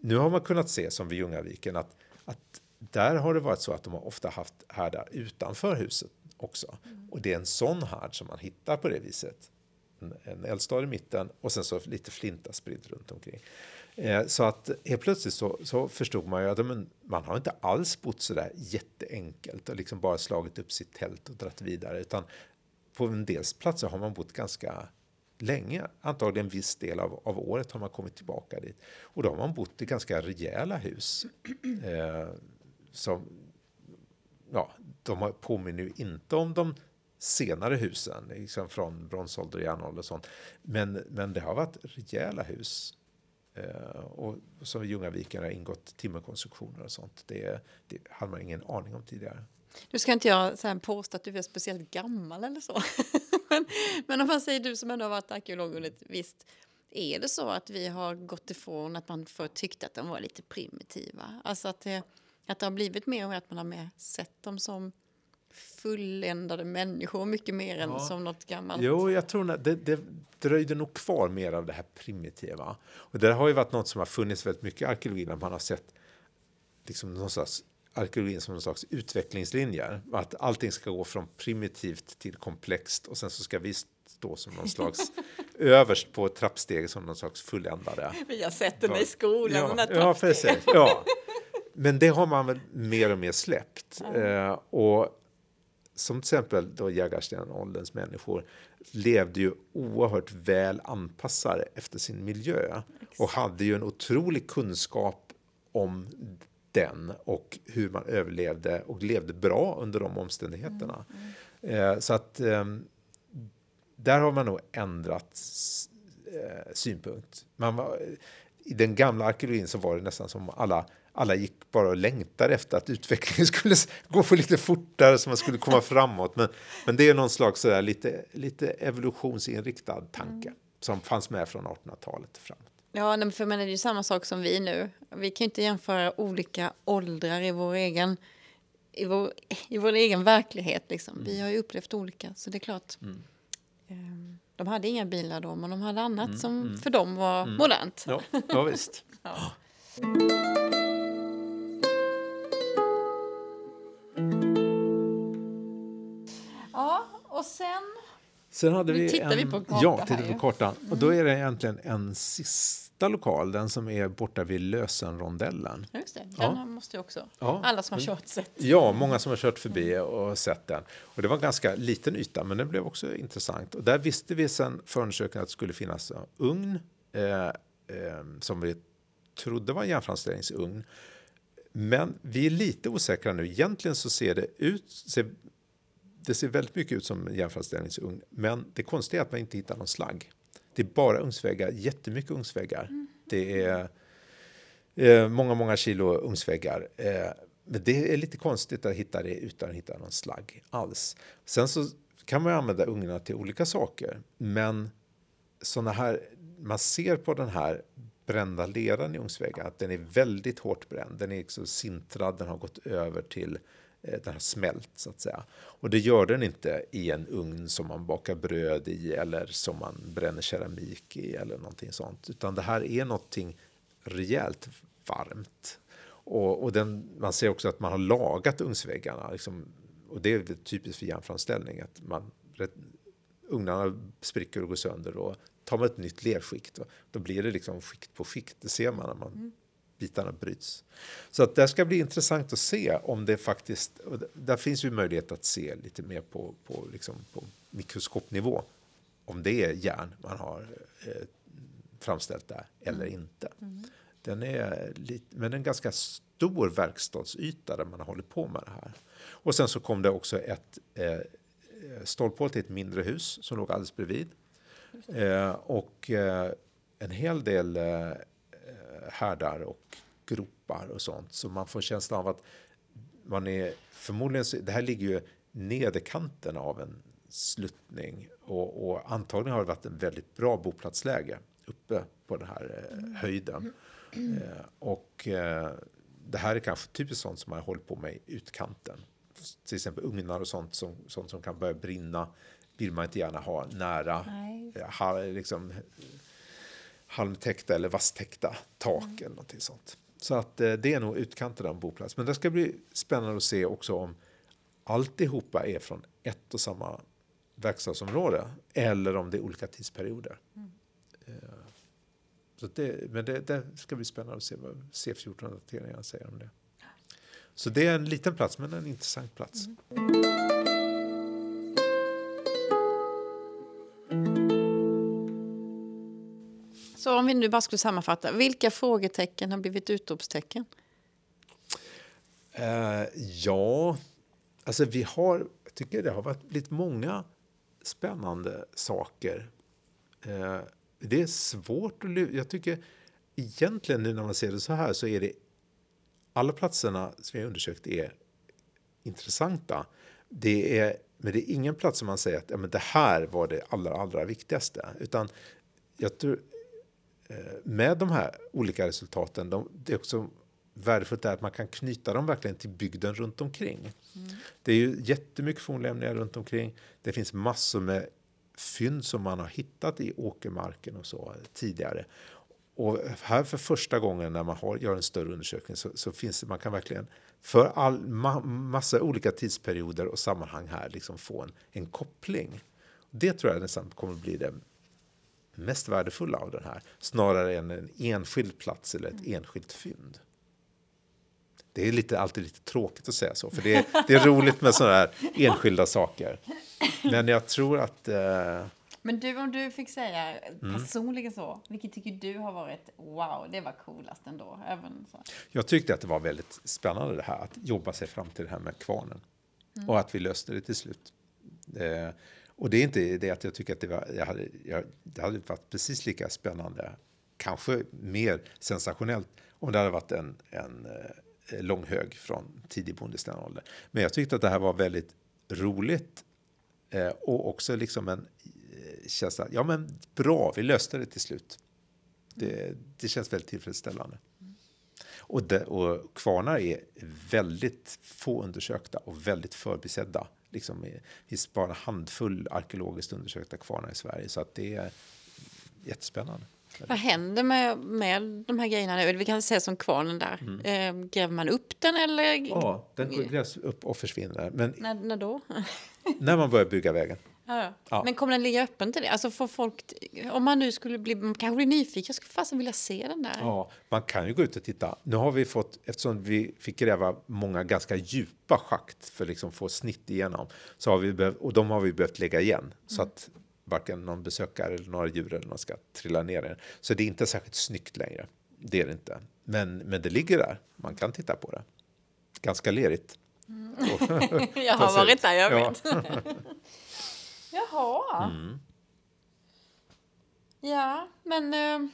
[SPEAKER 2] Nu har man kunnat se som vid Ljungaviken att, att där har det varit så att de har ofta haft härdar utanför huset också. Och det är en sån härd som man hittar på det viset. En, en eldstad i mitten och sen så lite flinta spridd runt omkring. Eh, så att helt plötsligt så, så förstod man ju att men, man har inte alls bott så där jätteenkelt och liksom bara slagit upp sitt tält och dratt vidare utan på en del platser har man bott ganska länge. Antagligen en viss del av, av året har man kommit tillbaka dit. Och då har man bott i ganska rejäla hus. Eh, som, ja, de påminner ju inte om de senare husen, liksom från bronsålder, järnålder och sånt. Men, men det har varit rejäla hus. Eh, och som i Ljungaviken har ingått timmerkonstruktioner och sånt. Det, det hade man ingen aning om tidigare.
[SPEAKER 1] Nu ska inte jag så här påstå att du är speciellt gammal eller så. men, men om man säger du som ändå har varit arkeolog under ett visst... Är det så att vi har gått ifrån att man förr tyckte att de var lite primitiva? Alltså att det, att det har blivit mer och mer att man har mer sett dem som fulländade människor mycket mer än
[SPEAKER 2] Ja.
[SPEAKER 1] som något gammalt.
[SPEAKER 2] Jo, jag tror att det, det dröjde nog kvar mer av det här primitiva. Och det har ju varit något som har funnits väldigt mycket i arkeologin, att man har sett liksom någon slags arkeologin som någon slags utvecklingslinjer. Att allting ska gå från primitivt till komplext och sen så ska vi stå som någon slags överst på trappsteget som någon slags fulländare.
[SPEAKER 1] Vi har sett den i skolan.
[SPEAKER 2] Ja, ja, precis. Ja. Men det har man väl mer och mer släppt. Eh, och som till exempel då jägarstenålderns människor levde ju oerhört väl anpassade efter sin miljö och hade ju en otrolig kunskap om den och hur man överlevde och levde bra under de omständigheterna. Eh, så att ehm, där har man nog ändrat eh, synpunkt. Man var, I den gamla arkeologin så var det nästan som alla, alla gick bara och längtade efter att utvecklingen skulle gå för lite fortare så man skulle komma framåt. Men, men det är någon slags sådär lite, lite evolutionsinriktad tanke som fanns med från 1800-talet och framåt.
[SPEAKER 1] Ja, nej, för men det är ju samma sak som vi nu. Vi kan ju inte jämföra olika åldrar i vår egen, i vår, i vår egen verklighet. Liksom. Vi har ju upplevt olika, så det är klart. Ehm, De hade inga bilar då, men de hade annat som för dem var modernt.
[SPEAKER 2] Ja, ja visst.
[SPEAKER 1] Ja. ja, och sen...
[SPEAKER 2] Sen hade
[SPEAKER 1] Nu
[SPEAKER 2] vi
[SPEAKER 1] tittar
[SPEAKER 2] en,
[SPEAKER 1] vi på kartan
[SPEAKER 2] Ja, tittar på kartan. Och då är det egentligen en sista lokal, den som är borta vid Lösenrondellen.
[SPEAKER 1] Just det, den
[SPEAKER 2] Ja.
[SPEAKER 1] måste jag också.
[SPEAKER 2] Ja.
[SPEAKER 1] Alla som har kört sett.
[SPEAKER 2] Ja, många som har kört förbi och sett den. Och det var en ganska liten yta, men den blev också intressant. Och där visste vi sen förundersökningen att det skulle finnas en ugn eh, eh, som vi trodde var en järnframställningsugn. Men vi är lite osäkra nu. Egentligen så ser det ut, ser, det ser väldigt mycket ut som en järnframställningsugn, men det konstiga är att man inte hittar någon slagg. Det är bara ugnsväggar, jättemycket ugnsväggar. Det är eh, många, många kilo ugnsväggar. Eh, men det är lite konstigt att hitta det utan att hitta någon slagg alls. Sen så kan man ju använda ugnarna till olika saker, men såna här, man ser på den här brända leran i ugnsväggen att den är väldigt hårt bränd. Den är liksom sintrad, den har gått över till Eh, den har smält så att säga. Och det gör den inte i en ugn som man bakar bröd i eller som man bränner keramik i eller någonting sånt. Utan det här är någonting rejält varmt. Och, och den, man ser också att man har lagat ugnsväggarna. Liksom, och det är typiskt för järnframställning. Att man, ugnarna spricker och går sönder och tar man ett nytt lerskikt. Då blir det liksom skikt på skikt. Det ser man när man, mm bitarna bryts. Så att det ska bli intressant att se om det faktiskt... Där finns ju möjlighet att se lite mer på, på, liksom på mikroskopnivå. Om det är järn man har eh, framställt där eller inte. Den är lite, men en ganska stor verkstadsyta där man har hållit på med det här. Och sen så kom det också ett eh, stolphål till ett mindre hus som låg alldeles bredvid. Eh, och eh, en hel del eh, härdar och gropar och sånt. Så man får känslan av att man är förmodligen, det här ligger ju nederkanten av en sluttning och, och antagligen har det varit en väldigt bra boplatsläge uppe på den här eh, höjden. Eh, och eh, det här är kanske typiskt sånt som man har hållit på med i utkanten. Till exempel ugnar och sånt som, sånt som kan börja brinna vill man inte gärna ha nära ha, liksom, halmtäckta eller vasstäckta tak mm. eller någonting sånt. Så att eh, det är nog utkanten av en boplats. Men det ska bli spännande att se också om alltihopa är från ett och samma verkstadsområde eller om det är olika tidsperioder. Mm. Eh, så det, men det, det, ska bli spännande att se vad C14-dateringarna säger om det. Så det är en liten plats, men en intressant plats. Mm.
[SPEAKER 1] Så om vi nu bara skulle sammanfatta, vilka frågetecken har blivit utropstecken?
[SPEAKER 2] Uh, ja, alltså vi har, jag tycker det har varit lite många spännande saker. Uh, det är svårt att Jag tycker egentligen nu när man ser det så här så är det alla platserna som jag undersökt är intressanta. Det är, men det är ingen plats som man säger att ja, men det här var det allra, allra viktigaste. Utan jag tror, med de här olika resultaten, de, det är också värdefullt att man kan knyta dem verkligen till bygden runt omkring. Mm. Det är ju jättemycket fornlämningar runt omkring. Det finns massor med fynd som man har hittat i åkermarken och så tidigare. Och här för första gången när man har, gör en större undersökning så, så finns det, man kan verkligen för all, ma, massa olika tidsperioder och sammanhang här liksom få en, en koppling. Det tror jag nästan kommer bli det mest värdefulla av den här, snarare än en enskild plats eller ett enskilt fynd. Det är lite, alltid lite tråkigt att säga så, för det är, det är roligt med sådana här enskilda saker. Men jag tror att... Eh...
[SPEAKER 1] Men du, om du fick säga mm. personligen så, vilket tycker du har varit wow, det var coolast ändå? Även så.
[SPEAKER 2] Jag tyckte att det var väldigt spännande det här att jobba sig fram till det här med kvarnen. Mm. Och att vi löste det till slut. Eh, och det är inte det att jag tycker att det, var, jag hade, jag, det hade varit precis lika spännande, kanske mer sensationellt, om det hade varit en, en eh, lång hög från tidig bondestenålder. Men jag tyckte att det här var väldigt roligt Eh, och också liksom en eh, känsla, ja men bra, vi löste det till slut. Det, det känns väldigt tillfredsställande. Och, det, och kvarnar är väldigt få undersökta och väldigt förbisedda. Liksom, det finns bara en handfull arkeologiskt undersökta kvarnar i Sverige, så att det är jättespännande.
[SPEAKER 1] Vad händer med, med de här grejerna nu? Vi kan säga som kvarnen där. Mm. Eh, gräver man upp den eller?
[SPEAKER 2] Ja, den grävs upp och försvinner. Men
[SPEAKER 1] när, när då?
[SPEAKER 2] när man börjar bygga vägen.
[SPEAKER 1] Ja, ja. Men kommer den ligga öppen till det? Alltså får folk, om man nu skulle bli, kanske bli nyfiken, jag skulle fasen vilja se den där.
[SPEAKER 2] Ja, man kan ju gå ut och titta. Nu har vi fått, eftersom vi fick gräva många ganska djupa schakt för att liksom få snitt igenom, så har vi behövt, och de har vi behövt lägga igen. Mm. Så att varken någon besökare eller några djur eller någon ska trilla ner i Så det är inte särskilt snyggt längre. Det är det inte. Men, men det ligger där. Man kan titta på det. Ganska lerigt.
[SPEAKER 1] Mm. jag har varit där, jag vet. Jaha. Mm. Ja, men uh,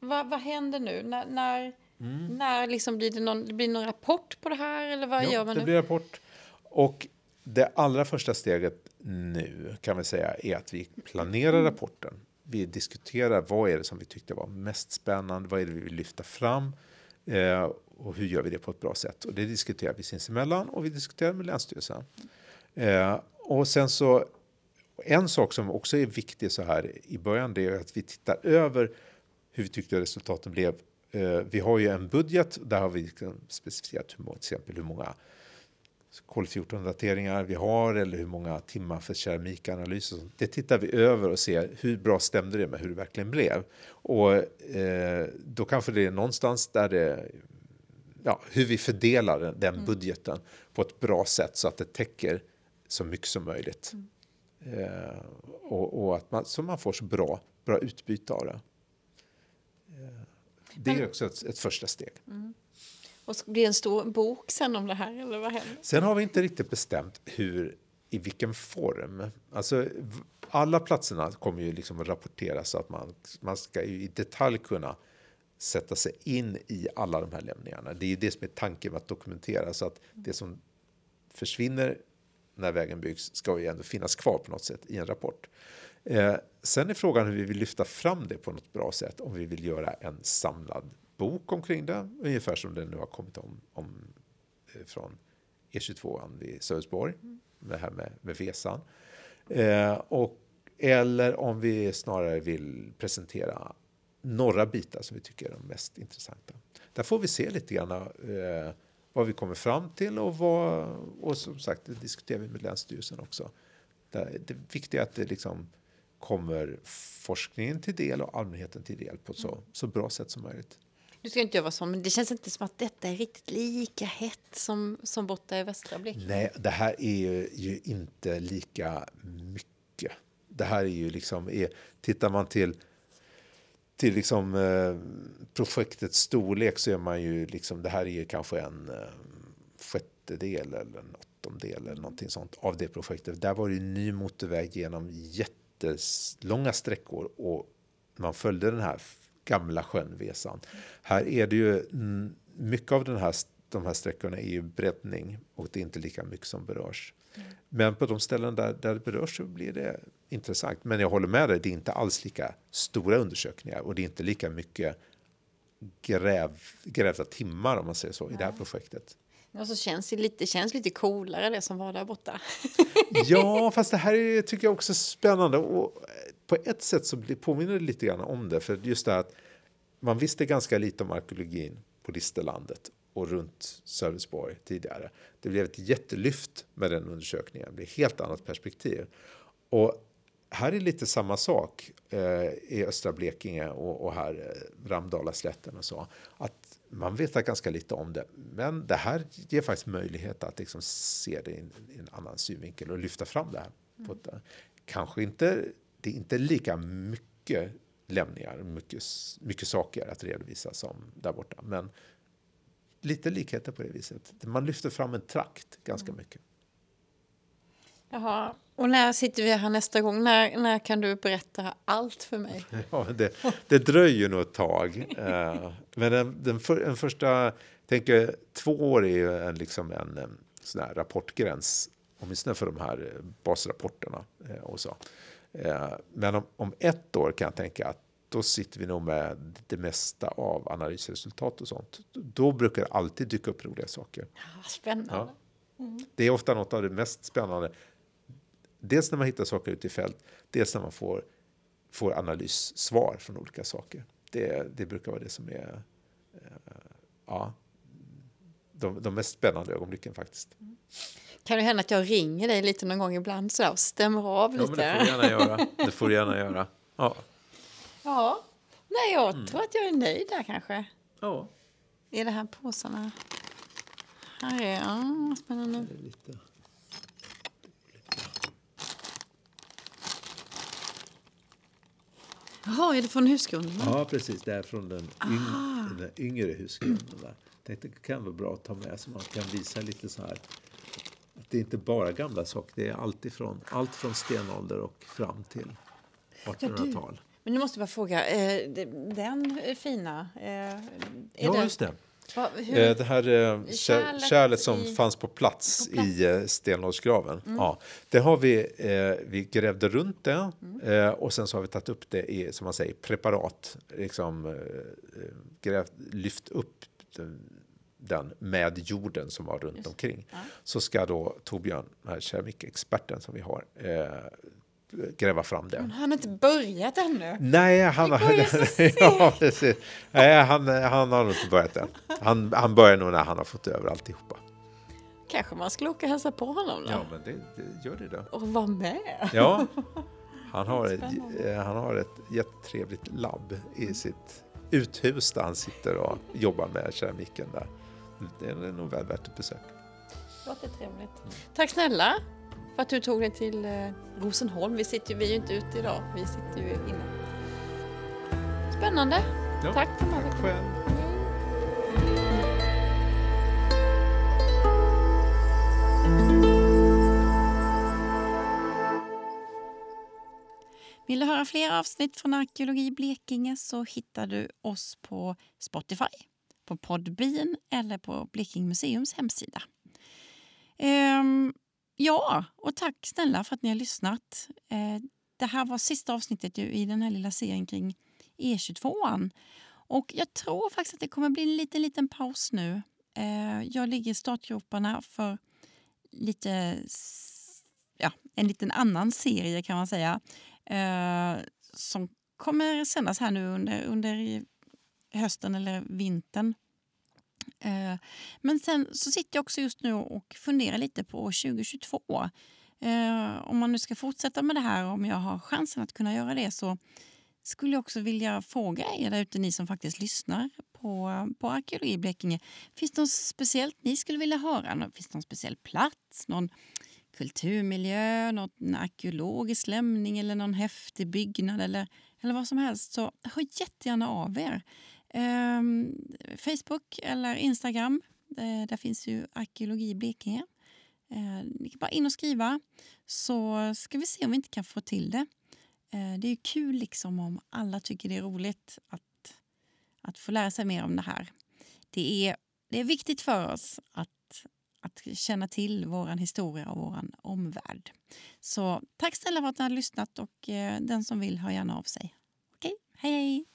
[SPEAKER 1] vad, vad händer nu? När, när, mm. när liksom blir det någon, det blir någon rapport på det här? Eller vad
[SPEAKER 2] ja,
[SPEAKER 1] gör man
[SPEAKER 2] det
[SPEAKER 1] nu?
[SPEAKER 2] blir rapport. Och det allra första steget nu kan vi säga är att vi planerar mm. rapporten. Vi diskuterar vad är det som vi tyckte var mest spännande, vad är det vi vill lyfta fram eh, och hur gör vi det på ett bra sätt. Och det diskuterar vi sinsemellan och vi diskuterar med Länsstyrelsen. Eh, och sen så en sak som också är viktig så här i början det är att vi tittar över hur vi tyckte resultaten blev. Eh, vi har ju en budget, där har vi liksom specificerat hur, till exempel hur många kol-14-dateringar vi har eller hur många timmar för keramikanalys. Det tittar vi över och ser hur bra stämde det med hur det verkligen blev. Och eh, då kanske det är någonstans där det ja, hur vi fördelar den, den mm. budgeten på ett bra sätt så att det täcker så mycket som möjligt. Mm. Eh, och, och, att man, så man får så bra, bra utbyte av det. Eh, det är också ett, ett första steg. Mm.
[SPEAKER 1] Och ska bli en stor bok sen om det här eller vad händer?
[SPEAKER 2] Sen har vi inte riktigt bestämt hur, i vilken form. Alltså alla platserna kommer ju liksom att rapporteras så att man, man ska i detalj kunna sätta sig in i alla de här lämningarna. Det är ju det som är tanken med att dokumentera så att det som försvinner när vägen byggs ska ju ändå finnas kvar på något sätt i en rapport. Eh, sen är frågan hur vi vill lyfta fram det på något bra sätt. Om vi vill göra en samlad bok omkring det, ungefär som det nu har kommit om, om eh, från E22 vid Sölvesborg, mm. det här med, med Vesan. Eh, och, eller om vi snarare vill presentera några bitar som vi tycker är de mest intressanta. Där får vi se lite grann eh, vad vi kommer fram till och, vad, och som sagt det diskuterar vi med Länsstyrelsen också. Det, det viktiga är att det liksom kommer forskningen till del och allmänheten till del på ett så, så bra sätt som möjligt.
[SPEAKER 1] Du ska inte göra så, men det känns inte som att detta är riktigt lika hett som, som borta i västra Blekinge.
[SPEAKER 2] Nej, det här är ju, ju, inte lika mycket. Det här är ju liksom, är, tittar man till, till liksom, eh, projektets storlek så är man ju liksom, det här är ju kanske en eh, sjättedel eller en åttondel eller någonting sånt av det projektet. Där var det ny motorväg genom jättelånga sträckor och man följde den här gamla sjön Vesan. Här är det ju mycket av den här, de här sträckorna är ju breddning och det är inte lika mycket som berörs. Mm. Men på de ställen där, där det berörs så blir det intressant. Men jag håller med dig, det är inte alls lika stora undersökningar och det är inte lika mycket gräv, grävda timmar om man säger så i det här projektet.
[SPEAKER 1] Och så känns det lite, känns lite coolare det som var där borta.
[SPEAKER 2] ja, fast det här är, tycker jag också är spännande. Och på ett sätt så påminner det lite grann om det. För just det att man visste ganska lite om arkeologin på Listerlandet och runt Sölvesborg tidigare. Det blev ett jättelyft med den undersökningen. Det blev ett helt annat perspektiv. Och här är lite samma sak eh, i östra Blekinge och, och här eh, Ramdalaslätten och så. Att man vet ganska lite om det. Men det här ger faktiskt möjlighet att liksom se det i en, i en annan synvinkel och lyfta fram det här. Mm. Ett, kanske inte det är inte lika mycket lämningar, mycket, mycket saker att redovisa som där borta. Men lite likheter på det viset. Man lyfter fram en trakt ganska mm. mycket.
[SPEAKER 1] Jaha, och när sitter vi här nästa gång? När, när kan du berätta allt för mig?
[SPEAKER 2] Ja, det, det dröjer nog ett tag. Eh, men den, den, för, den första, tänker två år är ju en, liksom en, en sån här rapportgräns, åtminstone för de här basrapporterna eh, och så. Eh, men om, om ett år kan jag tänka att då sitter vi nog med det mesta av analysresultat och sånt. Då brukar det alltid dyka upp roliga saker.
[SPEAKER 1] Ja, spännande. Ja.
[SPEAKER 2] Mm. Det är ofta något av det mest spännande. Dels när man hittar saker ute i fält, dels när man får, får analyssvar från olika saker. Det, det brukar vara det som är eh, ja, de, de mest spännande ögonblicken faktiskt. Mm.
[SPEAKER 1] Kan det hända att jag ringer dig lite någon gång ibland så och stämmer av lite?
[SPEAKER 2] Ja, men det får du gärna göra. Det får du gärna göra. Ja.
[SPEAKER 1] Ja. Nej, jag mm. tror att jag är nöjd där kanske.
[SPEAKER 2] Ja.
[SPEAKER 1] Är det här påsarna? Här är... Ja, spännande. Det är lite... Jaha, är det från husgrunden?
[SPEAKER 2] Ja, precis. Det är från den, yng den yngre husgrunden. Där. Tänkte det kan vara bra att ta med så man kan visa lite så här det är inte bara gamla saker, det är allt, ifrån, allt från stenålder och fram till 1800-tal. Ja,
[SPEAKER 1] men nu måste jag bara fråga, eh, den fina, eh,
[SPEAKER 2] ja,
[SPEAKER 1] den,
[SPEAKER 2] just det. Va, eh, det här eh, kärlet, kärlet som i, fanns på plats, på plats. i eh, stenåldersgraven. Mm. Ja, det har vi, vi grävde runt det mm. och sen så har vi tagit upp det i, som man säger, preparat. Liksom, grävt, lyft upp den med jorden som var runt Just. omkring. Ja. Så ska då Torbjörn, den här keramikexperten som vi har, eh, gräva fram det.
[SPEAKER 1] Men han har inte börjat ännu.
[SPEAKER 2] Nej, han, har, ja, Nej, han, han har nog inte börjat än. Han, han börjar nog när han har fått över alltihopa.
[SPEAKER 1] Kanske man skulle åka och hälsa på honom då?
[SPEAKER 2] Ja, men det, det gör det då.
[SPEAKER 1] Och vara med?
[SPEAKER 2] Ja, han har, ett, eh, han har ett jättetrevligt labb i sitt uthus där han sitter och jobbar med keramiken där det är nog väl värt ett besök.
[SPEAKER 1] Låter trevligt. Tack snälla för att du tog dig till eh, Rosenholm. Vi, sitter, vi är ju inte ute idag, vi sitter ju inne. Spännande. Ja. Tack för mig.
[SPEAKER 2] Själv.
[SPEAKER 1] Vill du höra fler avsnitt från Arkeologi Blekinge så hittar du oss på Spotify, på Podbean eller på Blekinge museums hemsida. Ehm, ja, och tack snälla för att ni har lyssnat. Eh, det här var sista avsnittet i den här lilla serien kring E22. Och jag tror faktiskt att det kommer bli en liten, liten paus nu. Eh, jag ligger i startgroparna för lite, ja, en liten annan serie kan man säga. Eh, som kommer sändas här nu under, under hösten eller vintern. Eh, men sen så sitter jag också just nu och funderar lite på 2022. Eh, om man nu ska fortsätta med det här, om jag har chansen att kunna göra det så skulle jag också vilja fråga er där ute, ni som faktiskt lyssnar på, på Arkeologi i Blekinge. Finns det något speciellt ni skulle vilja höra? Finns det någon speciell plats? Någon kulturmiljö, någon arkeologisk lämning eller någon häftig byggnad eller, eller vad som helst så hör jättegärna av er. Ehm, Facebook eller Instagram, där, där finns ju Arkeologi Blekinge. Eh, ni kan bara in och skriva så ska vi se om vi inte kan få till det. Eh, det är kul liksom om alla tycker det är roligt att, att få lära sig mer om det här. Det är, det är viktigt för oss att att känna till vår historia och vår omvärld. Så tack snälla för att ni har lyssnat och eh, den som vill hör gärna av sig. Okej, hej hej!